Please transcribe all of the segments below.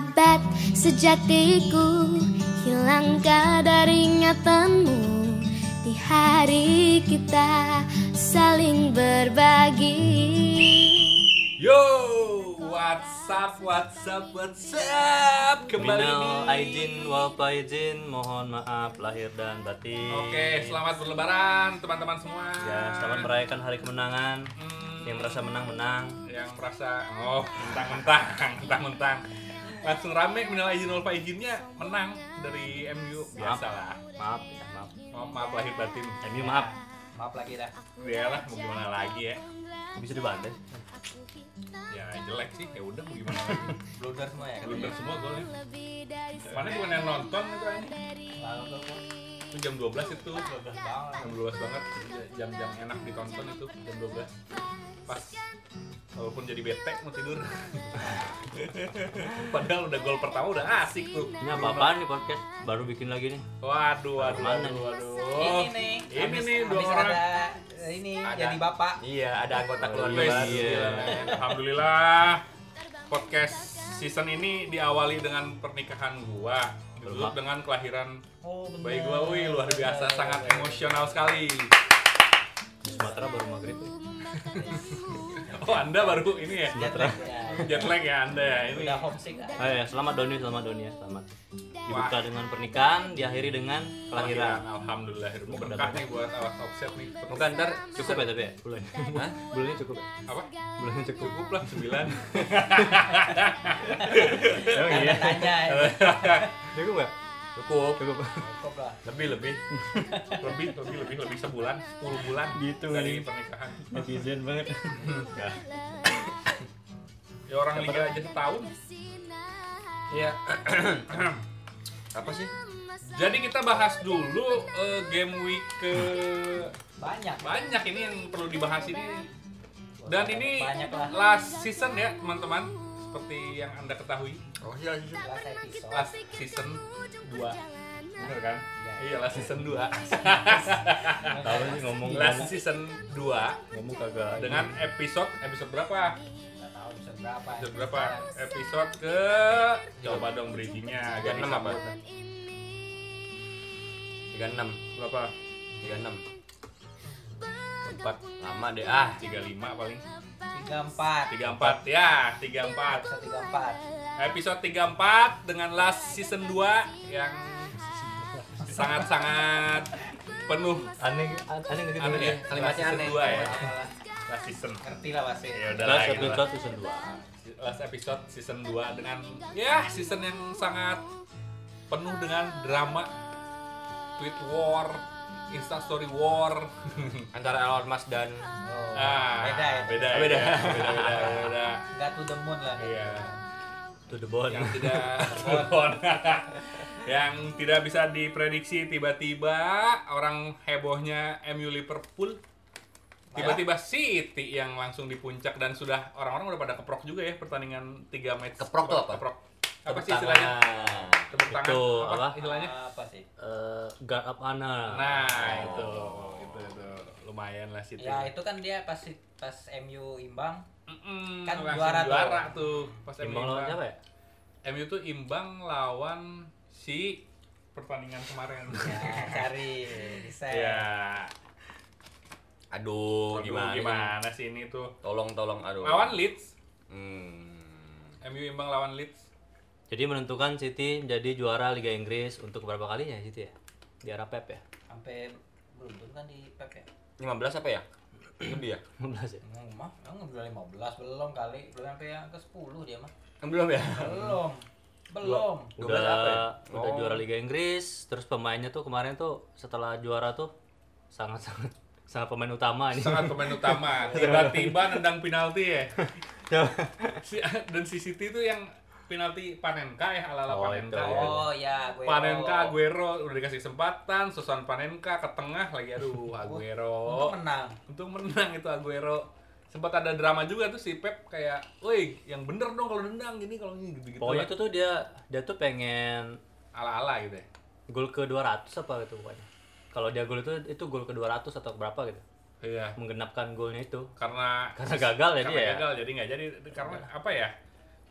sahabat sejatiku Hilang dari ingatanmu Di hari kita saling berbagi Yo, what's up, what's up, what's up? Kembali Minal di aidin wal faizin, mohon maaf lahir dan batin. Oke, selamat berlebaran teman-teman semua. Ya, selamat merayakan hari kemenangan. Hmm, Yang merasa menang-menang. yang merasa oh mentang-mentang, mentang-mentang. Langsung rame minal izin wal faizinnya menang dari MU biasa lah. Maaf, ya, maaf. Maaf, maaf lahir batin. MU maaf. Maaf lagi dah. Ya lah, mau gimana lagi ya? Bisa dibantai. Ya jelek sih, ya udah mau gimana lagi. Blunder semua ya. Blunder semua golnya. Mana bukan yang nonton itu ini? Itu jam 12 itu. blunder banget. jam 12 banget jam-jam enak ditonton itu jam 12 pas walaupun jadi bete mau tidur padahal udah gol pertama udah asik tuh Ini apa-apaan nih podcast? Baru bikin lagi nih. waduh waduh Mana waduh nih? waduh Ini nih. ini habis- nih dua orang ada ini Ada. jadi bapak. Iya, ada anggota Oh, keluarga gila, men. alhamdulillah podcast season ini diawali dengan pernikahan gua ditutup dengan kelahiran Oh, bener. bayi gua wih luar biasa sangat emosional sekali Di Sumatera baru maghrib. Oh anda baru ini ya Jet lag ya. jet lag ya anda ya ini Udah homesick. Oh ya, selamat Doni, selamat Doni ya, selamat. Dibuka dengan pernikahan, diakhiri dengan kelahiran. Alhamdulillah berkah nih buat awas offset nih. Bukan ntar Cukup ya tapi ya? Bulan. Hah? Bulannya cukup ya? apa? Bulannya cukup. Cukup lah sembilan. Emang Tanya tanya. Cukup ya? Cukup. Cukup. Cukup lah. lebih lebih lebih lebih lebih lebih sebulan, 10 bulan Gitu, dari ini. pernikahan. Netizen banget. Ya orang liga aja setahun. Iya. Apa sih? Jadi kita bahas dulu eh, game week ke Banyak. banyak ini yang perlu dibahas ini. Dan ini banyak lah. last season ya teman-teman, seperti yang anda ketahui. Oh iya, iya. Last episode. last season 2 bener kan? Iya last season 2 Tahu sih ngomong last season 2 ngomong kagak. dengan episode episode berapa? Nggak tahu episode berapa. Episode berapa? Episode ke coba dong bridgingnya Tiga jadi enam apa? apa? Tiga enam, Berapa? tiga enam. Empat lama deh ah. 35 paling Tiga empat. 34 ya 34 Episode tiga empat. Episode 34 dengan last season 2 yang sangat-sangat penuh Aneh, aneh gitu? aneh ya Kalimatnya Last season aneh. 2 ya last season Ngerti lah pasti. ya udah Last lah, lah. episode season 2. last episode season 2 dengan ya season yang sangat penuh dengan drama tweet war insta story war Antara Elon Musk dan Oh, ah beda ya. beda ya, Beda. beda beda beda, beda. Nggak to the moon lah. iya To the bone. yang tidak yang tidak bisa diprediksi tiba-tiba orang hebohnya MU Liverpool tiba-tiba City yang langsung di puncak dan sudah orang-orang udah pada keprok juga ya pertandingan 3 match Keprok tuh apa? keprok apa sih Tepuk istilahnya tangan. tepuk tangan Itu apa, apa? istilahnya Apa sih? Eh, guard up Ana. nah Oh. itu itu itu lumayan lah City Ya itu kan dia pas pas MU imbang. Mm-mm, kan juara tuh. juara tuh pas MU Imbang lawan siapa ya? MU tuh imbang lawan si pertandingan kemarin Ya, cari riset. ya aduh Aduh, gimana? gimana sih ini tuh Tolong tolong aduh. lawan Leeds Hmm. MU imbang lawan Leeds Jadi menentukan City menjadi juara Liga Inggris untuk berapa kalinya ya City ya? Di era Pep ya? Sampai belum belum kan di Pep ya? 15 apa ya? Lebih ya? 15 ya? Emang mah, emang udah 15 belum kali, belum sampai yang ke 10 dia mah. Belum ya? Belum. Belum. Udah, apa ya? udah Oh. juara Liga Inggris, terus pemainnya tuh kemarin tuh setelah juara tuh sangat-sangat sangat pemain utama ini. sangat pemain utama tiba-tiba nendang penalti ya Si- dan si City itu yang penalti Panenka ya ala ala Oh, Panenka itu. ya. Oh ya, gue. Panenka Aguero udah dikasih kesempatan Susan Panenka ke tengah lagi aduh Aguero Untuk menang. untuk menang itu Aguero sempat ada drama juga tuh si Pep kayak woi yang bener dong kalau nendang gini kalau ini gitu gitu Pokoknya itu tuh dia dia tuh pengen ala ala gitu ya gol ke 200 apa gitu pokoknya. Kalau dia gol itu itu gol ke 200 atau berapa gitu. iya Menggenapkan golnya itu. karena Karena gagal ya karena dia ya? gagal jadi nggak jadi karena apa ya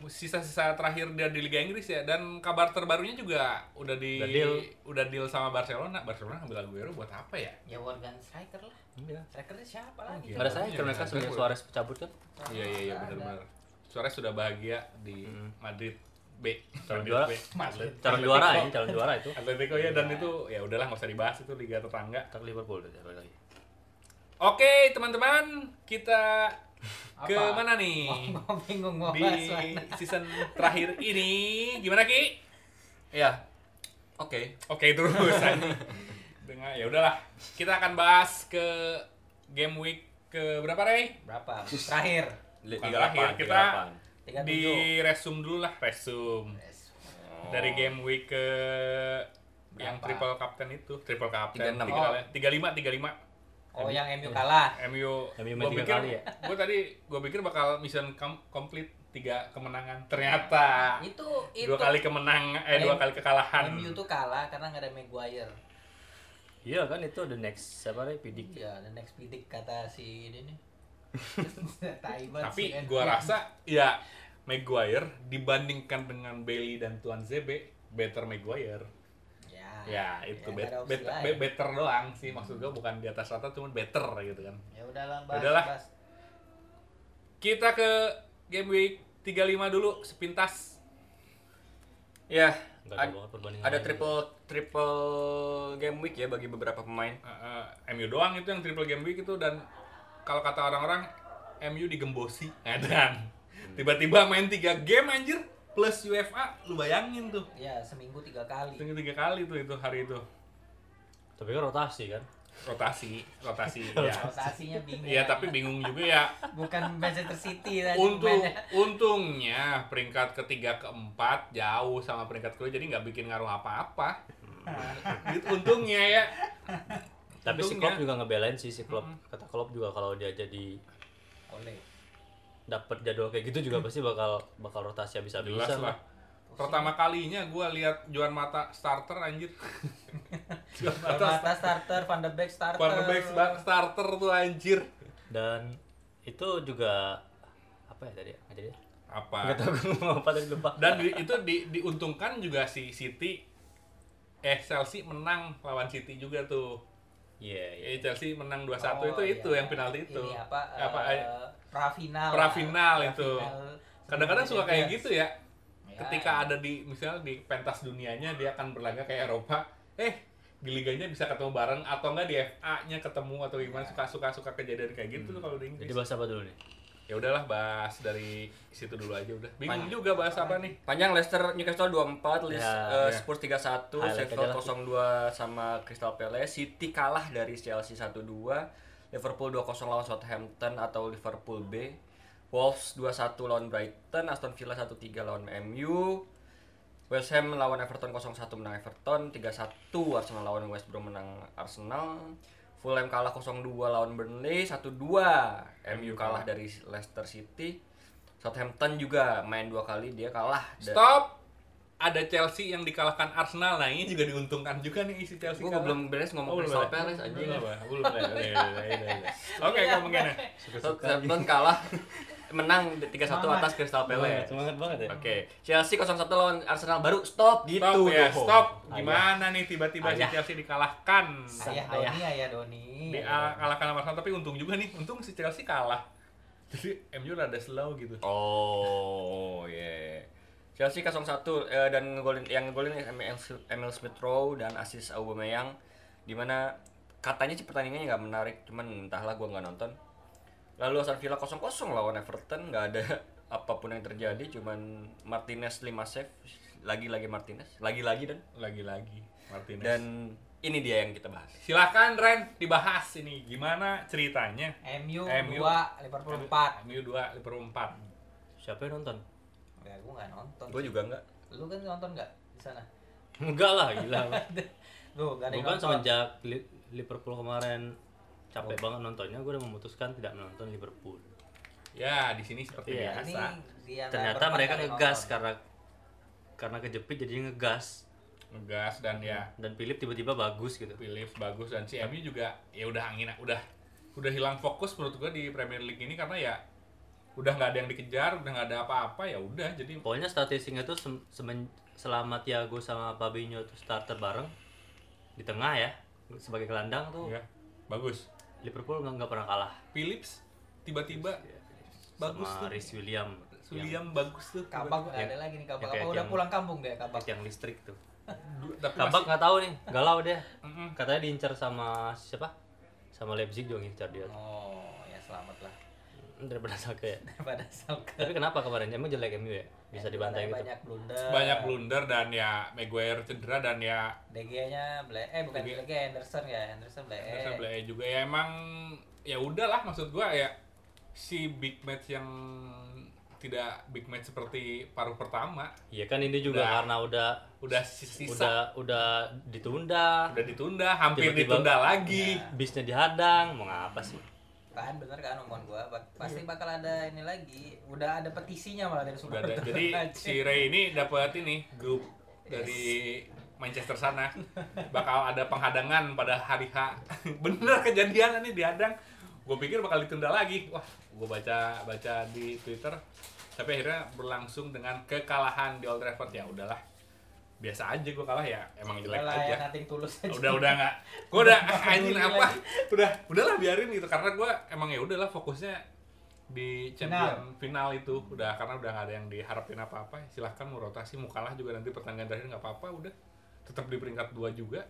sisa-sisa terakhir dia di Liga Inggris ya dan kabar terbarunya juga udah di Udah deal. udah deal sama Barcelona. Barcelona ngambil Aguero buat apa ya? Ya Morgan striker lah. Iya. Strikernya siapa lagi? Iya. Pada saya Iya, mereka iya. semenjak Suarez cabut kan. Iya iya iya ada. benar-benar. Suarez sudah bahagia di Mm. Madrid B. Calon juara. B. Madrid. Calon juara ya, calon juara itu. Atletico ya dan itu ya udahlah nggak usah dibahas itu liga tetangga. Tak Liverpool lagi. Oke teman-teman kita apa? Ke mana nih? Bingung Di season terakhir ini gimana Ki? Ya. Oke. Oke terus. Dengan ya udahlah. Kita akan bahas ke game week ke berapa Rey? Berapa? Terakhir. Bukan terakhir. Kita 38. di resum dulu lah, resum. resum. Oh. Dari game week ke berapa? yang triple captain itu, triple captain 36. 35 35 Oh, M yang MU kalah. MU. MU gua pikir, kali ya. Gue tadi gue pikir bakal mission complete tiga kemenangan. Ternyata itu, itu dua kali kemenang eh M dua kali kekalahan. MU tuh kalah karena nggak ada Maguire. Iya kan itu the next siapa nih Pidik. Ya? Iya, the next Pidik kata si ini nih. Tapi kan. gue rasa ya Maguire dibandingkan dengan Bailey dan Tuan Zebe better Maguire ya, ya itu bet- ada bet- lain. be- better doang sih maksud gue bukan di atas rata cuman better gitu kan Ya udahlah, bahas, Udahlah. bahas. kita ke game week 35 dulu sepintas Ya. Perbandingan. ada lain. triple triple game week ya bagi beberapa pemain. Eh, eh, MU doang itu yang triple game week itu dan kalau kata orang-orang MU digembosi Eh, dan tiba-tiba main tiga game anjir plus UFA lu bayangin tuh Ya, seminggu tiga kali. tinggal tiga kali tuh itu hari itu Tapi kan rotasi kan. rotasi rotasi ya Rotasinya bingung. Iya tapi bingung juga ya bukan Manchester City tadi Untung, mainnya. untungnya peringkat ketiga keempat jauh sama peringkat kedua jadi nggak bikin ngaruh apa-apa. Gitu untungnya ya. Tapi si Untungnya. Klopp juga ngebelain sih si Klopp. Kata Klopp juga kalau dia jadi Oleh. Dapat jadwal kayak gitu juga pasti bakal bakal rotasi Jelas habis-habisan lah. lah. Pertama kalinya gua lihat Juan Mata starter anjir. Juan Mata Mata starter, Van de Beek starter. Van de Beek sta- starter tuh anjir. Dan itu juga apa ya tadi? Jadi. ya? Apa? Nggak tahu gue ngomong apa tadi lupa. Dan di- itu di, diuntungkan juga si City eh Chelsea menang lawan City juga tuh. Iya, iya. Eh, Chelsea menang 2-1 Oh, itu iya. itu yang penalti itu. Ini apa? Apa, eh, prafinal. prafinal itu. Kadang-kadang suka kayak gitu ya. Ya. Ketika ada di misalnya di pentas dunianya dia akan berlaga kayak Eropa, eh di liganya bisa ketemu bareng atau enggak di FA-nya ketemu atau gimana suka suka suka kejadian kayak gitu tuh kalau di Jadi Inggris. bahas apa dulu nih? Ya udahlah bahas dari situ dulu aja udah. Bingung juga bahas apa nih. Panjang Leicester Newcastle 24, Leeds, Ya, eh, ya. Spurs 31, Highlight Sheffield. 02 sama Crystal Palace, City kalah dari Chelsea 1-2, Liverpool 2-0 lawan Southampton atau Liverpool B, Wolves 2-1 lawan Brighton, Aston Villa 1-3 lawan MU, West Ham lawan Everton 0-1 menang Everton, 3-1 Arsenal lawan West Brom menang Arsenal, Fulham kalah 0-2 lawan Burnley, 1-2 MU kalah dari Leicester City, Southampton juga main dua kali dia kalah. Stop. Ada Chelsea yang dikalahkan Arsenal. Nah, ini juga diuntungkan juga nih isi Chelsea. Gue belum beres ngomong Oh, belum Crystal ya? Palace anjing. Belum ya? Belum ya? Iya. Oke, kamu gimana? Southampton kalah menang 3-1 atas Crystal Palace. Semangat banget ya. Oke, Chelsea 0-1 lawan Arsenal baru stop gitu. Stop ya, stop. Gimana nih tiba-tiba si Ayah. Chelsea dikalahkan? Ayah Doni, ayah Doni. Di kalahkan sama Arsenal tapi untung juga nih. Untung si Chelsea kalah. Jadi MU rada slow gitu. Oh, iya. Chelsea 0-1 eh, dan ngegolin yang ngegolin Emil, Emil Smith Rowe dan asis Aubameyang di mana katanya sih pertandingannya nggak menarik, cuman entahlah gua nggak nonton. Lalu Aston Villa 0-0 lawan Everton, nggak ada apa pun yang terjadi, cuman Martinez 5 save, lagi-lagi Martinez, lagi-lagi dan Lagi-lagi Martinez. dan ini dia yang kita bahas. silakan Ren dibahas ini gimana ceritanya. MU, MU. 2, Liverpool 4. MU 2 Liverpool 4. Siapa yang nonton? Ya, gue nggak nonton. Gue juga nggak. Lu kan nonton nggak di sana? Enggak lah, gila. Lu nggak ada yang Bukan nonton. semenjak Li- Liverpool kemarin capek banget nontonnya, gue udah memutuskan tidak menonton Liverpool. Ya, di sini seperti. Ini biasa. Ternyata mereka ngegas nonton. karena karena kejepit jadinya ngegas Ngegas dan ya dan Philip tiba-tiba bagus gitu. Phillips bagus dan si MU juga ya udah angin udah udah hilang fokus menurut gua di Premier League ini karena ya udah nggak ada yang dikejar udah nggak ada apa-apa ya udah jadi Pokoknya statistiknya tuh sem- semen- selama Thiago sama Fabinho tuh starter bareng di tengah ya sebagai gelandang tuh ya bagus Liverpool nggak nggak pernah kalah Philips tiba-tiba bagus sama tuh Rhys William William bagus tuh Kabak udah Yang- ada lagi nih kabak. yang Apa udah yang- pulang kampung deh kabak? yang listrik tuh. Tapi Kabak nggak tahu nih, galau dia. Katanya diincar sama siapa? Sama Leipzig juga ngincar dia. Oh, ya selamat lah. Daripada Salke ya. Daripada Salke. Tapi kenapa kemarin emang jelek MU ya? Bisa dibantai gitu. Banyak blunder. banyak blunder dan ya Maguire cedera dan ya DG-nya ble eh bukan DG. DG Anderson ya, Anderson ble. Anderson Blake juga ya emang ya udahlah maksud gua ya si big match yang tidak big match seperti paruh pertama Iya kan ini juga Udah. karena udah udah sisa udah udah ditunda, udah ditunda hampir Tiba-tiba- ditunda lagi bisnya dihadang, mau ngapa sih? Kan bener kan omongan gua, pasti bakal ada ini lagi. Udah ada petisinya malah dari Iya. Udah ada. supporter. jadi si Ray ini dapat ini grup dari Manchester sana. Bakal ada penghadangan pada hari H. Bener kejadian ini dihadang gue pikir bakal ditunda lagi. Wah gue baca baca di Twitter. Tapi akhirnya berlangsung dengan kekalahan di Old Trafford. Ya udahlah biasa aja gue kalah ya emang jelek Udah lah aja ya, tulus aja. udah udah nggak gue udah ah, anjing apa udah udahlah biarin gitu karena gue emang ya udahlah fokusnya di champion final. itu udah karena udah nggak ada yang diharapin apa apa silahkan mau rotasi mau kalah juga nanti pertandingan terakhir nggak apa apa udah tetap di peringkat dua juga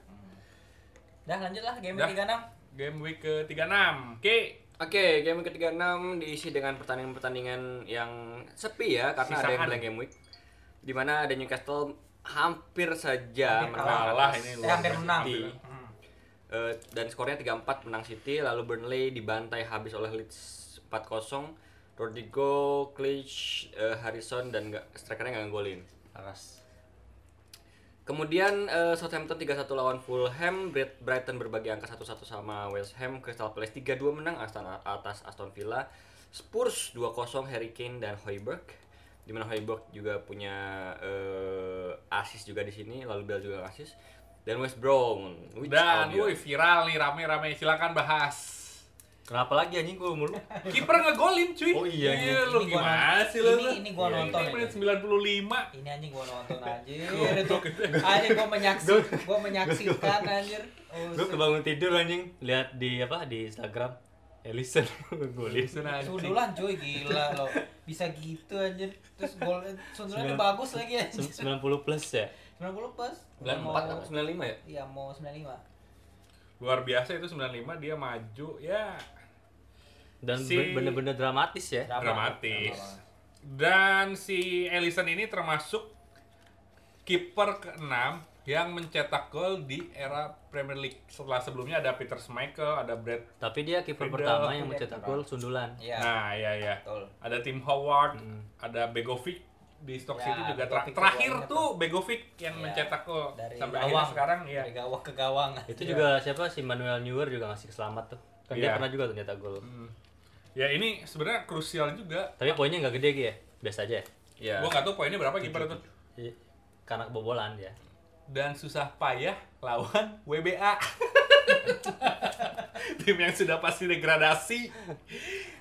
Dah lanjut lah game Dah. 36. game week ke 36 oke Oke, game ke-36 diisi dengan pertandingan-pertandingan yang sepi ya karena ada yang Sisaan. blank game week. Di mana ada Newcastle hampir saja Hampir menang kalah atas ini Eh, hampir menang. City. Hmm. Eh, dan skornya 3-4 menang City, lalu Burnley dibantai habis oleh Leeds 4-0. Rodrigo, Clich, eh, Harrison dan nggak strikernya nggak ngegolin. Aras. Kemudian eh, Southampton 3-1 lawan Fulham, Brit- Brighton berbagi angka 1-1 sama West Ham, Crystal Palace 3-2 menang Aston atas Aston Villa, Spurs 2-0 Harry Kane dan Højbjerg. Di mana Højbjerg juga punya eh, assist juga di sini, lalu Bell juga assist. Dan West Brom, which dan woi viral nih rame-rame silakan bahas Kenapa lagi anjing gua mulu? kiper ngegolin cuy Oh iya, iya. lu gimana nonton- sih lu ini- ini gua Ini nonton menit ini. 95 Ini anjing gua nonton anjir. itu. Anjing gua menyaksikan, gua menyaksikan anjir. Oh, Gua kebangun tidur anjing, lihat di apa di Instagram. Ellison golin. Sundulan cuy gila lo. Bisa gitu anjir. Terus gol sundulannya Sembilan- bagus lagi anjir. 90 plus ya. 90 plus. 94 Mau- atau 95 ya? Iya mau 95. luar biasa itu 95 dia maju ya Dan Si- be- bener-bener dramatis ya. Drama. dramatis Drama. dan si Ellison ini termasuk kiper ke-6 yang mencetak gol di era Premier League setelah sebelumnya ada Peter Schmeichel ada Brad Tapi dia kiper pertama yang mencetak gol sundulan. Iya. nah ya ya Betul. ada Tim Howard Hmm. ada Begovic di Stoke Ya, City juga Begovic terakhir tuh Begovic yang Iya. mencetak gol Dari sampai gawang. akhirnya sekarang ya Dari gawang ke gawang. Itu juga siapa si Manuel Neuer juga ngasih selamat tuh. Kan dia Iya. pernah juga tuh nyetak gol. Hmm. ya ini sebenarnya krusial juga Tapi poinnya nggak gede Gi, ya. Biasa aja ya. Iya. gua nggak tahu poinnya berapa kiper itu Iya. Karena kebobolan ya. Dan susah payah lawan WBA tim yang sudah pasti degradasi.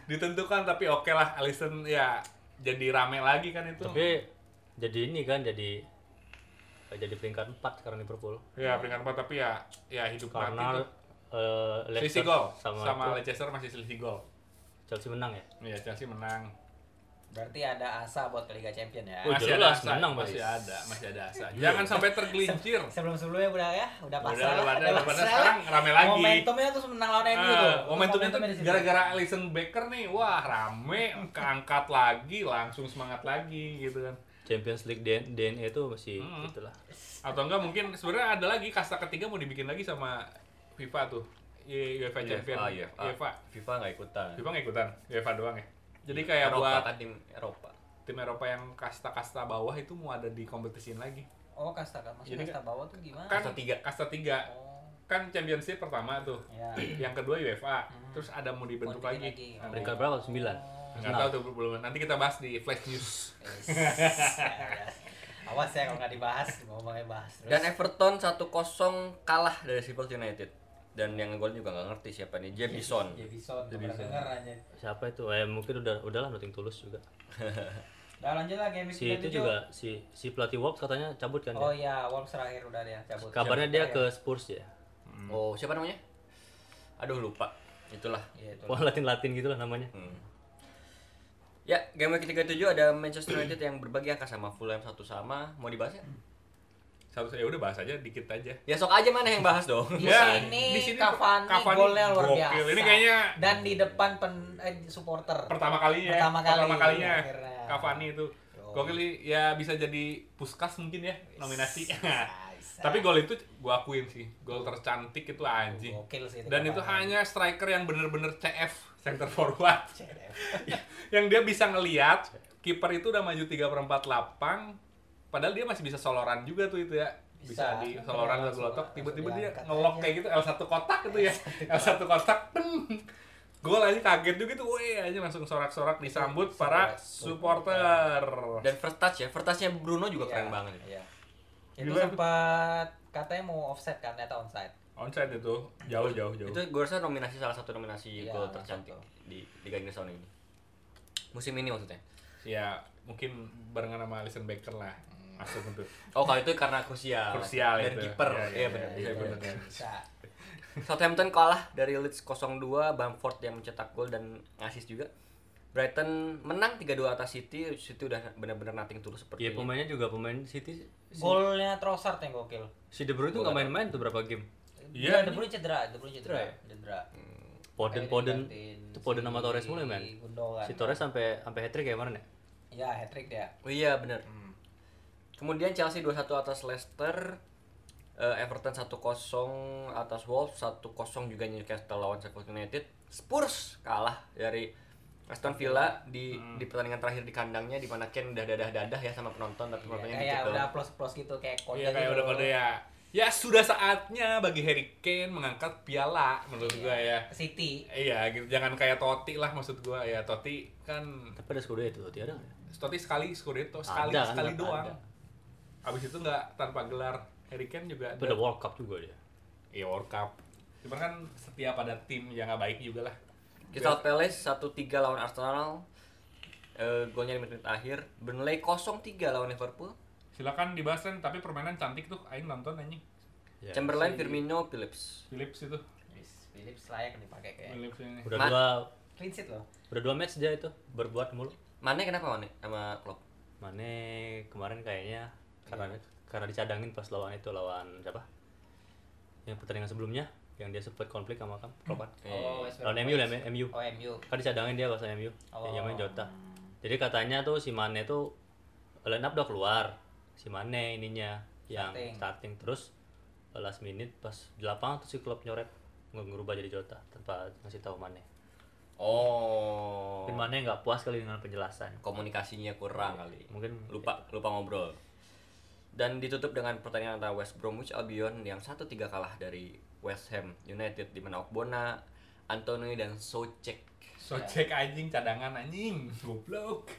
Ditentukan tapi oke lah Alisson ya jadi rame lagi kan itu. Tapi jadi ini kan jadi jadi peringkat 4 sekarang Liverpool. ya peringkat empat tapi ya ya hidup Karena mati tuh. eh, selisih Leicester gol sama, sama, itu, Leicester masih selisih gol. Chelsea menang ya. ya Chelsea menang Berarti ada asa buat ke Liga Champion ya. Oh, masih jelas, ada asa menang masih pasti. ada masih ada asa jangan sampai tergelincir Sebelum-sebelumnya udah ya, udah Udah, pasrah. udah, lah, udah, udah, pasrah sekarang rame lagi. Momentumnya tuh menang lawan MU tuh. Ah, Terus momentumnya tuh gara-gara Alisson Becker nih wah rame keangkat lagi langsung semangat lagi gitu kan Champions League DNA, DNA itu masih Hmm. itulah. atau enggak mungkin sebenarnya ada lagi kasta ketiga mau dibikin lagi sama FIFA tuh Ye- UEFA Champion UEFA, UEFA. UEFA FIFA nggak ikutan. FIFA nggak ikutan UEFA doang ya jadi kayak Eropa buat kan tim Eropa. tim Eropa yang kasta-kasta bawah itu mau ada di kompetisiin lagi Oh, kasta kan. Maksudnya Jadi kasta bawah tuh gimana? kan Kasta tiga. kasta tiga Oh, kan Championship pertama tuh ya. yang kedua UEFA Hmm. terus ada mau dibentuk lagi, lagi. Peringkat berapa? 9. nggak tahu tuh belum nanti kita bahas di Flash News Yes. Awas ya kalau nggak dibahas, ngomongnya bahas terus. Dan Everton 1-0 kalah dari Sheffield United dan yang ngegol juga nggak ngerti siapa nih Jefferson Jefferson, gak pernah denger aja. Siapa itu? Eh mungkin udah udahlah noting tulus juga. Udah lanjut lah game week Si itu 37. juga si si pelatih Wolves katanya cabut kan Oh iya, Wolves terakhir udah dia cabut. Kabarnya dia Cabut ke. Spurs ya. oh siapa namanya aduh lupa itulah Iya itu. Wah Latin-Latin gitu lah namanya. Hmm. Ya, game week 37 ada Manchester United yang berbagi angka sama Fulham satu sama. Mau dibahas ya? Satu ya udah bahas aja dikit aja. Ya sok aja mana yang bahas dong. Di Ya, sini, di sini Cavani, Cavani golnya luar gokil. biasa. Ini kayaknya dan di depan pen, eh, supporter. pertama kalinya ya. Pertama kali, kalinya akhirnya. Cavani itu gokil ya bisa jadi puskas mungkin ya nominasi tapi gol itu gua akuin sih gol tercantik itu anjing Gokil sih dan itu hanya striker yang bener-bener CF center forward yang dia bisa ngeliat kiper itu udah maju 3 per 4 lapang padahal dia masih bisa soloran juga tuh itu ya bisa, Bisa. di soloran Iya, gelotok langsung tiba-tiba dia ngelok kayak gitu L1 kotak gitu ya L1 kotak gol aja kaget juga tuh weh aja langsung sorak-sorak disambut para supporter Dan first touch ya, first touchnya Bruno juga Iya, keren banget. Iya. Itu sempat katanya mau offset kan ternyata onside. onside itu jauh jauh jauh Itu gue rasa nominasi salah satu nominasi Iya, gol tercantik satu. di Liga Inggris tahun ini. Musim ini maksudnya. ya mungkin barengan sama Alisson Becker lah masuk untuk Oh, kalau itu karena krusial. krusial Dan itu kiper. Iya, Iya, iya, benar. iya, Iya, benar. benar. Bisa. Southampton kalah dari Leeds 0-2, Bamford yang mencetak gol dan ngasih juga. Brighton menang 3-2 atas City, City udah benar-benar nothing tulus seperti Iya pemainnya juga pemain City. Si, Golnya Trossard yang gokil. si De Bruyne tuh nggak main-main tuh berapa game. Iya, Iya, De Bruyne cedera, De Bruyne cedera. Cedera ya? Cedera. Poden Akhirnya Poden digantiin itu Poden sama Torres mulu ya men. Gundogan. Si Torres sampai sampai hat trick kayak kemarin ya. Iya, hat trick dia. Oh iya benar. Kemudian Chelsea 2-1 atas Leicester, eh, Everton 1-0 atas Wolves, 1-0 juga Newcastle lawan Sheffield United. Spurs kalah dari Aston Villa di di pertandingan terakhir di kandangnya di mana Ken udah dadah-dadah ya sama penonton tapi Iya, penontonnya kayak udah plus-plus gitu kayak kode Iya kayak gitu. udah kode ya. Ya sudah saatnya bagi Harry Kane mengangkat piala menurut gua ya. City. Iya gitu jangan kayak Totti lah maksud gua ya Totti kan Tapi ada Scudetto tuh tidak ada. ya? Totti sekali Scudetto sekali Ada, kan, sekali ada, doang. ada. Abis itu nggak tanpa gelar Harry Kane juga Itu ada World Cup juga dia. Iya World Cup. Cuma kan setia pada tim yang nggak baik juga lah. Crystal Palace 1-3 lawan Arsenal. Eh, golnya di menit akhir. Burnley 0-3 lawan Liverpool. Silakan dibahas kan, tapi permainan cantik tuh, Aing nonton anjing. Ya. Chamberlain, Firmino, Phillips. Philips itu. Philips Philips layak dipakai kayak. Philips ini. Udah Ma- dua Clean sheet loh. udah dua match dia itu berbuat mulu. Mane kenapa Mane sama Klopp? Mane kemarin kayaknya karena karena dicadangin pas lawan itu lawan siapa? Yang pertandingan sebelumnya yang dia sempat konflik sama kan Klopp kan. Oh, West Lawan MU lah. MU. Oh, MU. Kan dicadangin dia pas MU. Oh. Yang main Jota. Jadi katanya tuh si Mane tuh line up udah keluar. Si Mane ininya yang Starting. starting, terus last minute pas di lapangan tuh si klub nyoret ngerubah jadi Jota tanpa ngasih tahu Mane. Oh. Mungkin Mane nggak puas kali dengan penjelasan. komunikasinya kurang kali Mungkin lupa lupa ngobrol dan ditutup dengan pertandingan antara West Bromwich Albion yang 1-3 kalah dari West Ham United di mana Okbona, Anthony dan Socek So cek anjing cadangan anjing, goblok.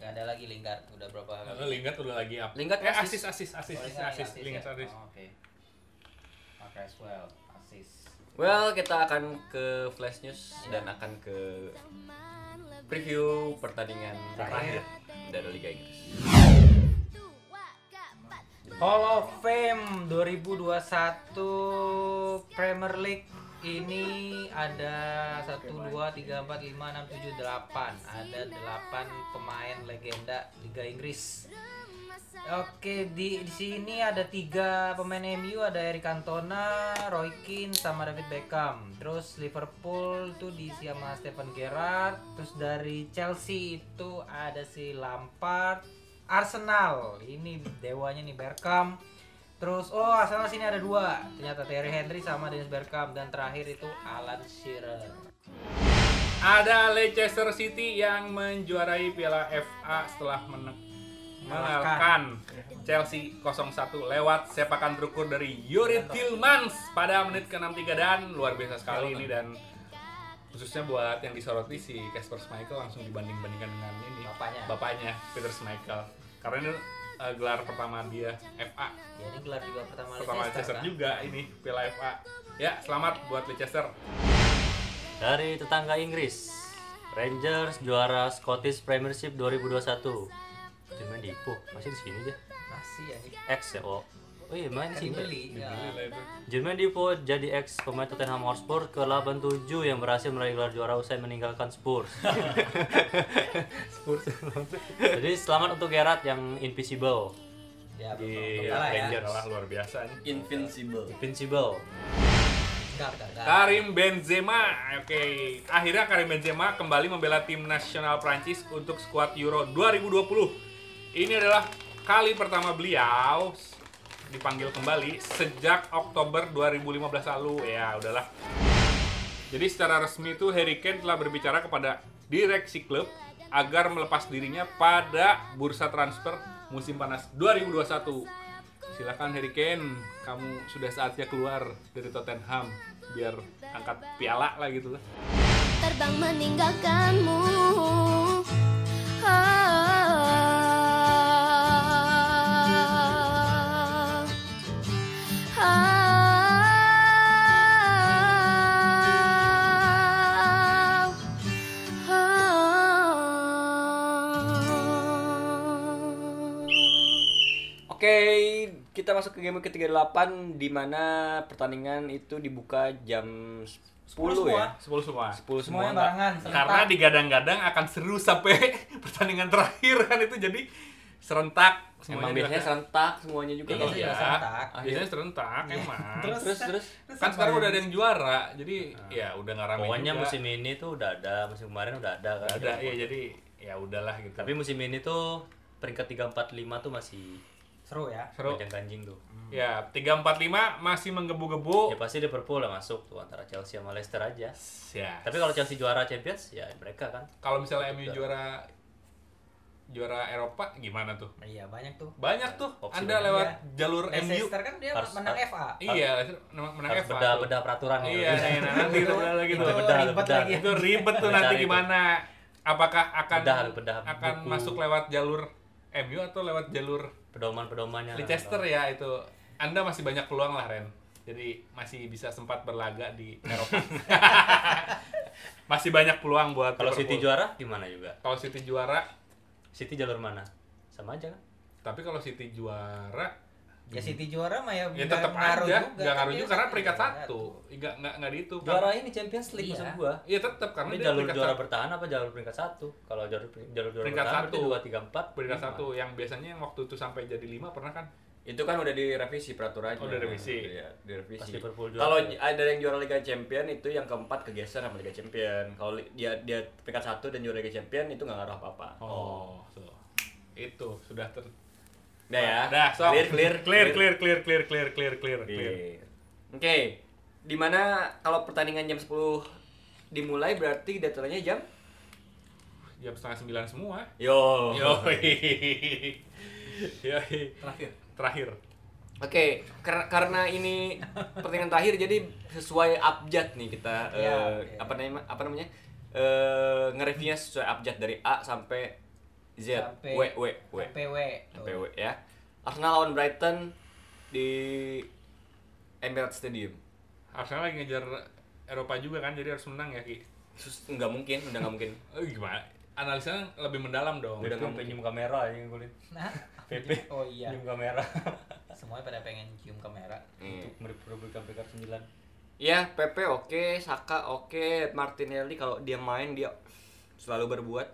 Gak ada lagi Lingard udah berapa Lalu Lingard udah lagi up. Lingard eh, asis. asis, asis, asis, Oh, asis, Lingard asis, assist Lingard ya? asis. Oh, Oke. Pakai as well, assist. well kita akan ke flash news dan akan ke preview pertandingan terakhir dari Liga Inggris Hall of Fame 2021 Premier League ini ada 1 2 3 4 5 6 7 8. Ada 8 pemain legenda Liga Inggris. Oke, di di sini ada tiga pemain MU, ada Eric Cantona, Roy Keane sama David Beckham. Terus Liverpool tuh diisi sama Stephen Gerrard. Terus dari Chelsea itu ada si Lampard. Arsenal, ini dewanya nih Bergkamp. Terus oh Arsenal sini ada dua, ternyata Terry Henry sama Dennis Bergkamp. Dan terakhir itu Alan Shearer. Ada Leicester City yang menjuarai Piala FA setelah men- mengalahkan Chelsea 0-1 lewat sepakan terukur dari Yuri Tillmans pada menit ke-63 dan luar biasa sekali ini dan khususnya buat yang disoroti si Casper Schmeichel langsung dibanding-bandingkan dengan ini Bapaknya. bapaknya Peter Schmeichel karena ini eh, gelar pertama dia FA. Ya ini gelar juga pertama Pertama Leicester kan? juga ini Piala FA. Ya, selamat buat Leicester. Dari tetangga Inggris, Rangers juara Scottish Premiership 2021. Cuma di Ipoh, masih di sini aja. Masih ya. X ya, oh. Oh iya, main di Kan sini. dibeli. Ya. Jermain Defoe jadi ex pemain Tottenham Hotspur ke-87 yang berhasil meraih gelar juara usai meninggalkan Spurs. Spurs. jadi selamat untuk Gerrard yang invisible Ya, di belum kalah ya. Rangers. Luar biasa nih. Invincible. Invincible. Karim Benzema, oke. Akhirnya Karim Benzema kembali membela tim nasional Prancis untuk skuad Euro 2020. Ini adalah kali pertama beliau dipanggil kembali sejak Oktober 2015 lalu. Ya, udahlah. Jadi secara resmi itu Harry Kane telah berbicara kepada direksi klub agar melepas dirinya pada bursa transfer musim panas 2021. Silakan Harry Kane, kamu sudah saatnya keluar dari Tottenham biar angkat piala lah gitu lah. terbang meninggalkanmu Ah. Masuk ke game ke-38 di mana pertandingan itu dibuka jam 10 ya. 10 semua. 10 semua. Semuanya barengan. serentak. Karena digadang-gadang akan seru sampai pertandingan terakhir kan itu jadi serentak Emang semuanya biasanya dilakukan. serentak semuanya juga Iya, iya. Iya, serentak. biasanya serentak emang. Terus terus terus. kan sekarang udah ada yang juara, jadi ya udah nggak rame Pokoknya juga. musim ini tuh udah ada, musim kemarin udah ada kan. ada, iya jadi ya udahlah gitu. Tapi musim ini tuh peringkat 3 4 5 tuh masih Seru ya. seru. ganjing tuh. Ya, 345 masih menggebu-gebu. Ya pasti Liverpool lah masuk tuh antara Chelsea sama Leicester aja. Ya. Tapi kalau Chelsea juara Champions ya mereka kan. Kalau misalnya MU juara juara Eropa gimana tuh? Iya, banyak tuh. Banyak tuh. Opsi Anda banyak. lewat Iya. jalur MU. Leicester kan dia Harus- menang harus- FA. Iya, menang menang Harus FA. beda beda peraturan ya. Iya, nih, nah, nanti itu bedah lagi tuh. Ribet bedah. lagi. Itu ribet tuh nanti gimana? Apakah akan Bedah, bedah akan buku. masuk lewat jalur MU atau lewat jalur Pedoman-pedomannya. Leicester ya itu? Anda masih banyak peluang lah Ren. Jadi masih bisa sempat berlaga di Eropa. masih banyak peluang buat Kalau City juara gimana juga? Kalau City juara, City jalur mana? Sama aja kan? tapi kalau City juara Ya City juara mah ya ya nggak tetap ngaruh aja juga. kan ngaruh juga karena City peringkat satu tuh. nggak nggak nggak dihitung Juara ini Champions League Iya. maksud gua. iya tetap karena Ini dia jalur peringkat juara satu. bertahan apa jalur peringkat satu? Kalau jalur jalur juara Peringkat bertahan satu. berarti dua tiga empat. peringkat lima. satu yang biasanya yang waktu itu sampai jadi lima pernah kan Itu kan udah direvisi peraturannya. Oh, udah direvisi. Iya, direvisi. Juara. Kalau ada yang juara Liga Champion itu yang keempat kegeser sama Liga Champion. Kalau dia dia peringkat satu dan juara Liga Champion itu nggak ngaruh apa-apa. oh so. itu sudah ter Udah ya. Dah, sok. Clear, clear, clear, clear, clear, clear, clear, clear, clear, clear. Oke. Oke. Di mana kalau pertandingan jam 10 dimulai berarti datanya jam Jam setengah sembilan semua. Yo. Yo, Terakhir. terakhir. Oke, kar- karena ini pertandingan terakhir jadi sesuai abjad nih kita Iya, eh, oke. apa namanya apa namanya eh nge-reviewnya sesuai abjad dari A sampai Z W W W PW. sampai W ya. Arsenal lawan Brighton di Emirates Stadium. Arsenal lagi ngejar Eropa juga kan, jadi harus menang ya Ki. Sus, nggak mungkin, udah nggak mungkin. Eh, gimana? Analisanya lebih mendalam dong. Udah nggak penyium kamera aja yang golin. Nah, PP. oh iya. Penyium kamera. Semuanya pada pengen cium kamera. Hmm. Untuk merebutkan peringkat 9. Ya, Pepe oke, Saka oke, Martinelli kalau dia main dia selalu berbuat.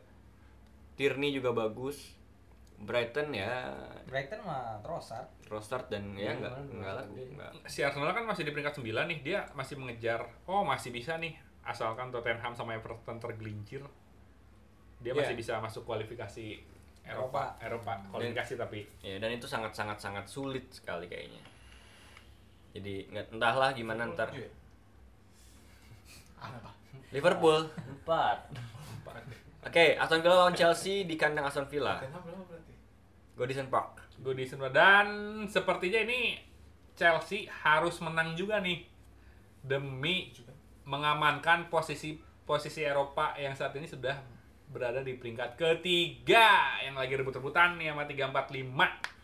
Tierney juga bagus. Brighton ya Brighton mah Trossard. Trossard dan ya Iya, enggak enggak lah. Enggak. Si Arsenal kan masih di peringkat 9 nih, dia masih mengejar. Oh, masih bisa nih. Asalkan Tottenham sama Everton tergelincir. Dia Iya. masih bisa masuk kualifikasi Eropa, Eropa, kualifikasi tapi Ya, dan itu sangat sangat sangat sulit sekali kayaknya. Jadi nggak entahlah gimana ntar. Liverpool. 4. Oke, Aston Villa lawan Chelsea di kandang Aston Villa. Goodison Park. Goodison dan sepertinya ini Chelsea harus menang juga nih demi mengamankan posisi posisi Eropa yang saat ini sudah berada di peringkat ketiga yang lagi rebut-rebutan nih sama 345.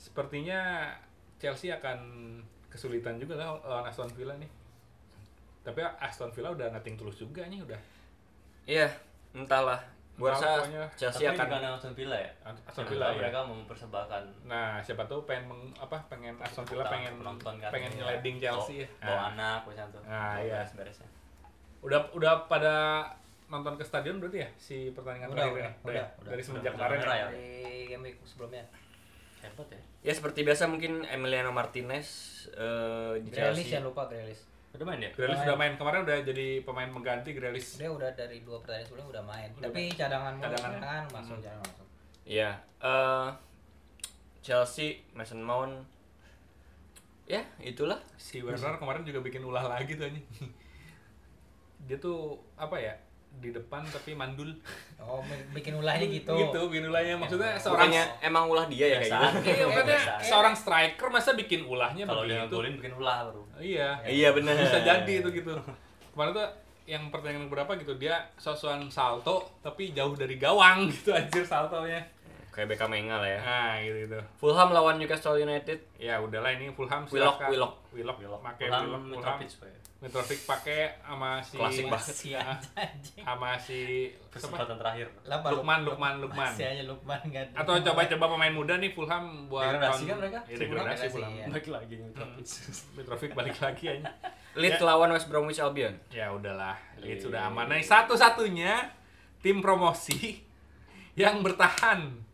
sepertinya Chelsea akan kesulitan juga lah lawan Aston Villa nih. Tapi Aston Villa udah nating tulus juga nih udah. Iya, entahlah. Gua Entahlah rasa. Chelsea Tapi akan bukan Aston Villa ya Aston Karena Villa ya. mereka mau mempersembahkan Nah, siapa tahu pengen meng- apa pengen Aston Villa pengen penonton kan. pengen nyeleding Chelsea ya. bawa, bawa Nah, anak macam tuh Nah, Bawa iya. beres-beresnya udah udah pada nonton ke stadion berarti ya si pertandingan Udah, terakhir udah, ya? udah, ya? udah. Dari semenjak kemarin ya. ya. Dari game week sebelumnya. hebat ya ya seperti biasa mungkin Emiliano Martinez eh, di Grealish Chelsea. jangan lupa Grealish. Udah main ya Grealish sudah main kemarin udah jadi pemain mengganti Grealish. Dia udah dari dua pertandingan sebelumnya udah main. Udah Tapi cadangan mulu, Cadangan. cadangan masuk cadangan masuk. Iya, eh, Chelsea, Mason Mount. Ya, itulah. Si Werner kemarin juga bikin ulah lagi tuh anjing. Dia tuh apa ya? Di depan tapi mandul. Oh, bikin ulahnya gitu. Gitu, bikin ulahnya maksudnya seorang Bukannya emang ulah dia ya kayak gitu. Iya, makanya seorang striker masa bikin ulahnya kalau dia ngegolin bikin ulah baru Iya. Iya benar. Bisa jadi itu gitu. Kemarin tuh yang pertandingan berapa gitu dia sosokan salto tapi jauh dari gawang gitu anjir saltonya. Kayak Beckham Menga lah ya. Nah, gitu gitu. Fulham lawan Newcastle United. Ya udahlah ini Fulham Willock, silakan. Willock. Willock, Willock pakai Fulham Willock, Fulham. Mitrovic ya. Mitrovic pakai sama si Klasik banget. Sama si kesempatan terakhir Lukman, Lukman, Lukman. Masih aja Lukman kan. Atau coba-coba pemain muda nih Fulham buat Degradasi kan mereka? Fulham degradasi Fulham. iya. balik lagi Mitrovic Mitrovic balik lagi aja. Leeds Ya. lawan West Bromwich Albion. Ya udahlah, Leeds Leeds. sudah aman. Nah, satu-satunya tim promosi yang bertahan.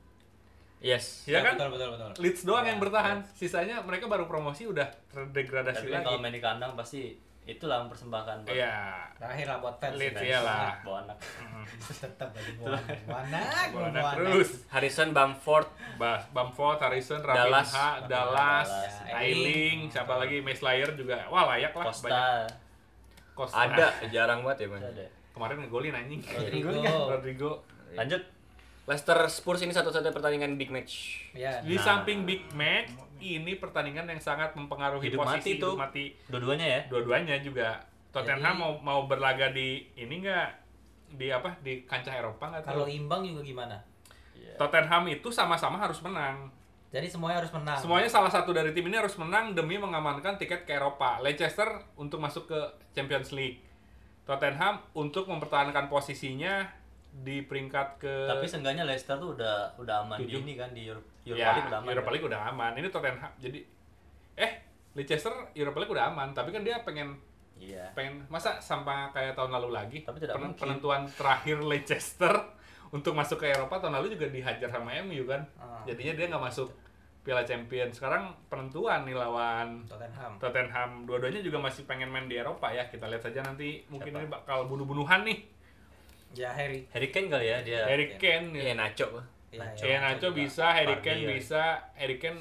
Yes. Ya kan? Betul betul betul. Leeds doang Ya, yang bertahan. Sisanya mereka baru promosi udah terdegradasi tapi kan kalau lagi. main di kandang pasti itulah mempersembahkan Iya. Terakhir lah buat fans. Leeds, Fans. iyalah. bawa anak Tetap aja buah anak. Buah anak, terus. Harrison Bamford. Bas, Bamford, Harrison, Dallas. Rapinha, Dallas, Dallas, Ailing, siapa lagi Meslayer juga. Wah, layak lah Costa banyak. Costa. Ada, jarang banget ya, Man. ada Kemarin ngegolin anjing. Rodrigo. Rodrigo. lanjut Leicester Spurs ini satu-satunya pertandingan big match. Ya. Di Nah. samping big match, ini pertandingan yang sangat mempengaruhi Hidup posisi mati hidup mati dua-duanya ya dua-duanya juga. Tottenham Jadi- mau mau berlaga di ini enggak di apa di kancah Eropa nggak Kalau tahu. imbang juga gimana? Iya. Tottenham itu sama-sama harus menang. Jadi semuanya harus menang. Semuanya salah satu dari tim ini harus menang demi mengamankan tiket ke Eropa. Leicester untuk masuk ke Champions League. Tottenham untuk mempertahankan posisinya di peringkat ke tapi seenggaknya Leicester tuh udah udah aman di Tujuh. ini kan di Euro- Europa ya, League udah aman Europa kan? League udah aman. Ini Tottenham. Jadi eh Leicester Europa League udah aman, tapi kan dia pengen iya pengen masa sampai kayak tahun lalu lagi. Tapi tidak mungkin. penentuan terakhir Leicester untuk masuk ke Eropa tahun lalu juga dihajar sama MU kan. Ah. Jadinya dia nggak masuk Piala Champions. Sekarang penentuan nih lawan Tottenham. Tottenham. Dua-duanya juga masih pengen main di Eropa ya. Kita lihat saja nanti mungkin Siapa? ini bakal bunuh-bunuhan nih. Ya Harry. Harry Kane kali ya dia Harry Kane. Iya, Ya. Nacho. Ya, Ya, Nacho juga. bisa, Harry Kane ya. bisa, Harry Kane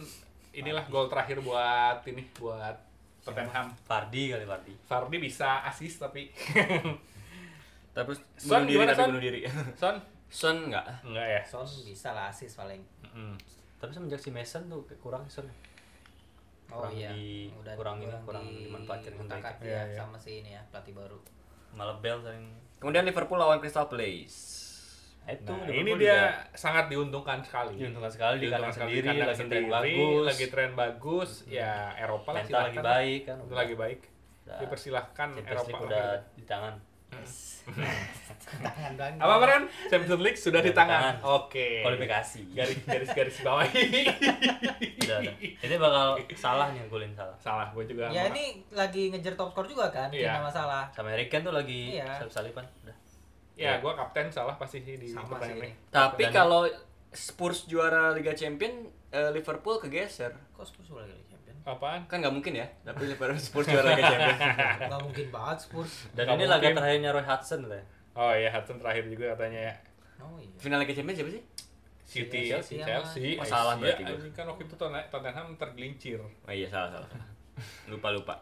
inilah gol terakhir buat ini buat Tottenham. Vardy kali Vardy Vardy bisa assist tapi Terus Son bunuh diri gimana, tapi Son? bunuh diri. Son Son enggak. enggak ya. Son bisa lah asis paling. Mm. tapi semenjak si Mason tuh kayak kurang Son Oh Kurang iya. di- kurang ini, kurang dimanfaatkan dengan baik. tangkap Iya, ya iya. sama si ini ya pelatih baru. malah Bell sering Kemudian Liverpool lawan Crystal Palace. itu Nah, ini juga dia sangat diuntungkan sekali. diuntungkan sekali di kandang sendiri kandang lagi tren sendiri, bagus lagi tren bagus, ya Eropa lah mental lagi baik kan Itu lagi baik. Dipersilahkan Champions Eropa. Udah di tangan Tangan doang. Apa Bren? Champions League sudah di tangan. tangan. Oke. kualifikasi Garis garis garis bawahi. udah, udah. ini bakal salah nih golin salah Salah, gue juga. Ya ini lagi ngejar top skor juga kan, Iya. tidak masalah. sama Kane tuh lagi Iya. salip-salipan udah Ya, gue kapten salah pasti sih di Sama sih ini. Tapi kalau Spurs juara Liga Champion, eh, Liverpool kegeser. Kok Spurs udah lagi champion? Apaan? Kan nggak mungkin ya. Tapi Liverpool Spurs juara Liga Champion. Gak mungkin banget Spurs. dan Nggak ini laga terakhirnya Roy Hudson lah Oh iya, Hudson terakhir juga katanya ya. Oh iya. Final Liga Champion siapa sih? City, Chelsea Chelsea, sama- Oh, salah Iya, berarti ini kan waktu itu Tot- Tottenham tergelincir. Oh iya salah salah. Lupa lupa.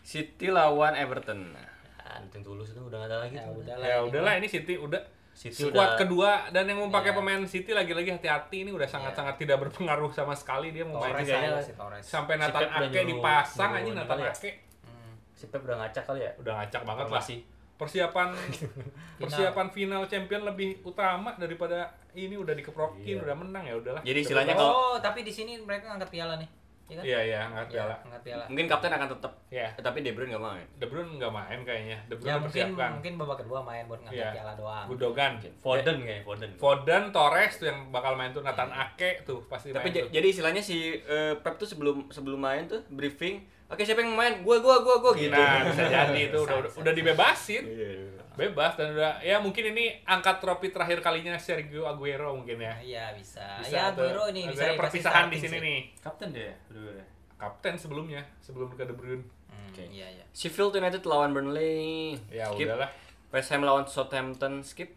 City lawan Everton. ah Anting tulus itu udah gak ada lagi Ya udahlah. Ya ini udahlah ini City udah City Squad udah kedua dan yang mau pakai Iya. pemain City lagi-lagi hati-hati ini udah sangat-sangat tidak berpengaruh sama sekali dia mau main sih sampai Si Nathan udah Ake dipasang aja ini Nathan ya? Ake Hmm. si Pep udah ngacak kali ya udah ngacak banget lah formasi persiapan persiapan final champion lebih utama daripada ini udah dikeprokin, udah menang ya udahlah. Jadi istilahnya kalau Oh, tapi di sini mereka angkat piala nih. Iya kan? Iya iya angkat Iya, piala. angkat piala. mungkin kapten akan tetap, Ya, tapi De Bruyne nggak main. De Bruyne nggak main kayaknya. De Bruyne Ya mungkin mungkin babak kedua main buat ngangkat Iya. piala doang. Gudogan, Foden kayaknya Foden Foden, Torres tuh yang bakal main tuh Nathan Ake tuh pasti Tapi main j- tuh. jadi istilahnya si eh, Pep tuh sebelum sebelum main tuh briefing, oke siapa yang main? Gua gua gua gua gitu. Nah, bisa jadi itu udah, udah, udah dibebasin. Iya. Bebas dan udah ya mungkin ini angkat trofi terakhir kalinya Sergio Aguero mungkin ya. Iya bisa. Bisa ya. Aguero ini bisa Aguero perpisahan di sini sih. nih. kapten dia berdua Kapten sebelumnya, sebelum ke De Bruyne. Hmm, Oke. Iya iya. Sheffield United lawan Burnley. Ya skip. udahlah. West Ham lawan Southampton skip.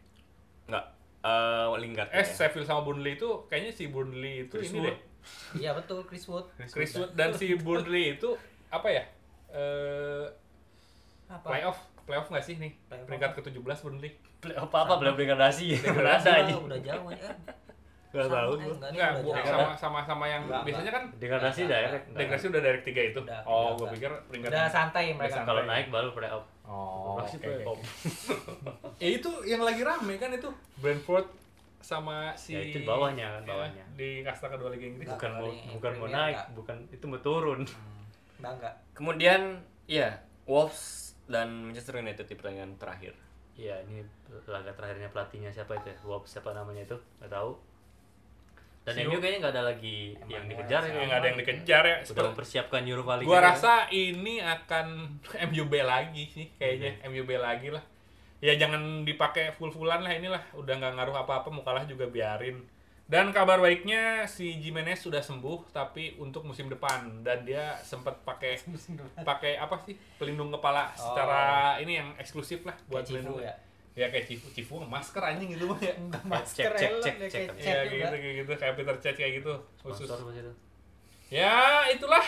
Enggak. Eh Lingard. Eh, ya. Sheffield sama Burnley itu kayaknya si Burnley itu Chris ini Wood. deh. Iya betul Chris Wood. Chris Wood dan si Burnley itu apa ya? Eh Apa? playoff, playoff nggak sih nih? Playoff Peringkat ke-17 Burnley. apa apa belum degradasi Degradasi aja udah jauh ya. Nggak sama, tahu eh, gua. enggak, sama sama sama yang Enggak, biasanya kan degradasi direct degradasi udah dari tiga itu. Udah, oh, gue pikir peringkat Udah santai mereka. santai. kalau naik baru playoff Oh, oke, oke. playoff. ya itu yang lagi rame kan itu Brentford sama si Ya, itu bawahnya kan, Ya, bawahnya. di kasta kedua Liga Inggris. Bukan mau bukan mau naik bukan itu mau turun Hmm, Enggak. Kemudian iya, Wolves dan Manchester United di pertandingan terakhir. Iya ini laga terakhirnya pelatihnya siapa itu ya? Wolves siapa namanya itu nggak tahu dan Si MU kayaknya nggak ada lagi yang dikejar Ya, ya nggak ada yang dikejar ya. udah Seperti- mempersiapkan Europa League Gua rasa ini akan MUB lagi sih kayaknya MUB lagi lah. Ya jangan dipakai full-fullan lah inilah udah nggak ngaruh apa-apa mau kalah juga biarin. Dan kabar baiknya si Jimenez sudah sembuh tapi untuk musim depan. Dan dia sempat pakai pakai apa sih? Pelindung kepala secara ini yang eksklusif lah buat Cifu pelindung. ya. ya kayak Cifu Cifu masker anjing gitu mah ya. Cek cek cek. cek Cek ya juga. gitu kayak gitu. Kayak Peter Cech kayak gitu. Khusus. Ya, itulah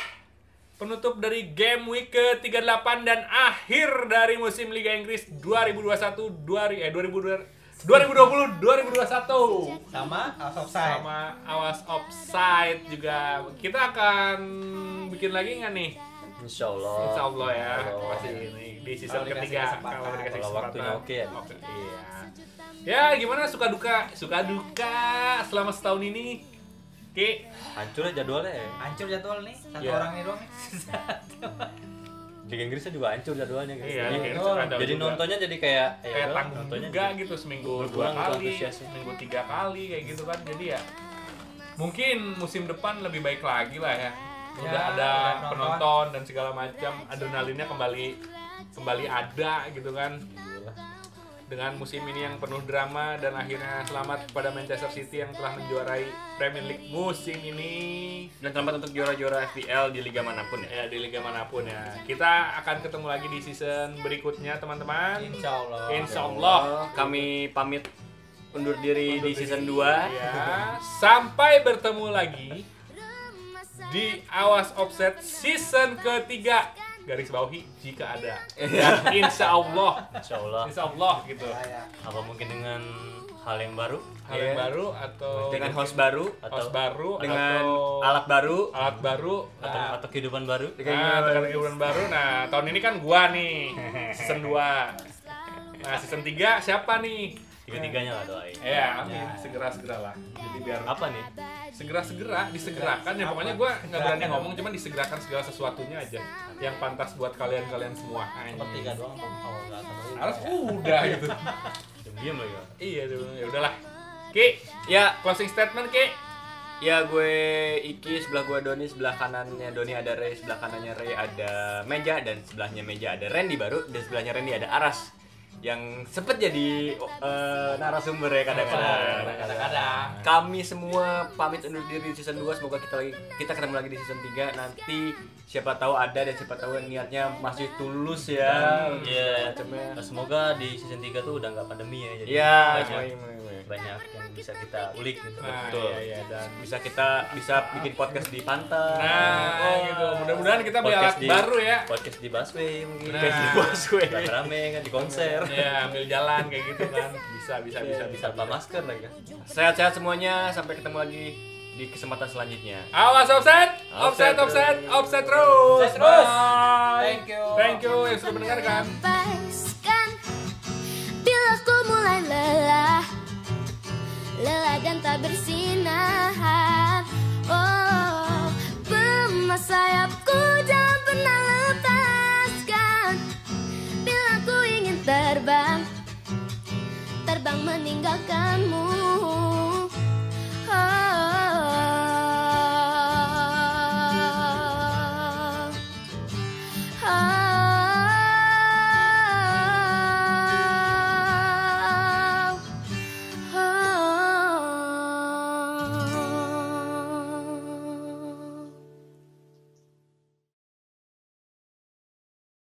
penutup dari game week ke-38 dan akhir dari musim Liga Inggris 2021 2000 eh 2020 2020 2021 Sama House of Side. sama awas offside juga kita akan bikin lagi nggak nih Insya Allah. Insya Allah ya Allah. pasti ini di season Kalau ketiga kalau dikasih Kalau waktunya oke ya. Oke, iya ya gimana suka duka suka duka selama setahun ini Ki hancur ya jadwalnya ya Hancur jadwal nih. Satu Iya. orang nih doang. Liga Inggrisnya juga hancur jadwalnya guys. Iya, jadi, Liga Inggris kacau jadi juga. nontonnya jadi kayak ya kayak udah, tanggung nontonnya juga jadi- gitu seminggu dua kali seminggu tiga kali kayak gitu kan. Jadi ya mungkin musim depan lebih baik lagi lah ya. Udah Ya, ada udah penonton. penonton dan segala macam adrenalinnya kembali kembali ada gitu kan dengan musim ini yang penuh drama dan akhirnya selamat kepada Manchester City yang telah menjuarai Premier League musim ini Dan selamat untuk juara-juara FPL di liga mana pun ya. ya di liga mana pun ya kita akan ketemu lagi di season berikutnya teman-teman Insya Allah. Insya Allah Kami pamit undur diri Undur di diri. season 2. Ya, sampai bertemu lagi di Awas Offset season ketiga garis bawahi jika ada. Dan insya Allah, Insya Allah insya Allah gitu. Ya, ya. apa mungkin dengan hal yang baru Hal yang Iya. baru atau Dengan host baru, host atau baru dengan atau alat baru. alat baru. atau, Nah, atau kehidupan baru Nah, dengan kehidupan baru. Nah, tahun ini kan gua nih season 2. Nah, season 3 siapa nih? Tiga-tiganya lah doain. Ya, amin. Segera-segera lah. Jadi biar apa nih? Segera-segera disegerakan. Ya pokoknya gue nggak berani ngomong cuman disegerakan segala sesuatunya aja. Yang pantas buat kalian-kalian semua. Tetap tiga doang lagi. harus udah gitu. Diam lagi iya dulu ya udahlah. Ki Ya, closing statement Ki. Ya gue Iki, sebelah gue Doni, sebelah kanannya Doni ada Ray, sebelah kanannya Ray ada Meja dan sebelahnya Meja ada Randy baru dan sebelahnya Randy ada Aras yang sempet jadi eh, narasumber ya kadang-kadang. Kadang-kadang. Kami semua pamit undur diri di season 2 semoga kita lagi kita ketemu lagi di season 3 nanti siapa tahu ada dan siapa tahu niatnya masih tulus ya. Iya, Macamnya. semoga di season 3 tuh udah nggak pandemi ya jadi Iya, iya. Banyak yang bisa kita ulik gitu nah Betul. iya iya dan bisa kita bisa bikin podcast di pantai. nah Oh. gitu mudah-mudahan kita beli Podcast alat di- baru ya podcast di busway mungkin Nah. Kayak di busway rame kan di konser ya ambil jalan kayak gitu kan bisa bisa bisa bisa tanpa masker lagi kan Sehat-sehat semuanya, sampai ketemu lagi di kesempatan selanjutnya. awas offset offset offset offset terus Offset terus. Bye. Thank you. thank you yang sudah mendengarkan Lepaskan mulai lelah lelah dan tak bersinar Oh, pemas sayapku jangan pernah lepaskan. Bila ku ingin terbang, terbang meninggalkanmu. Oh.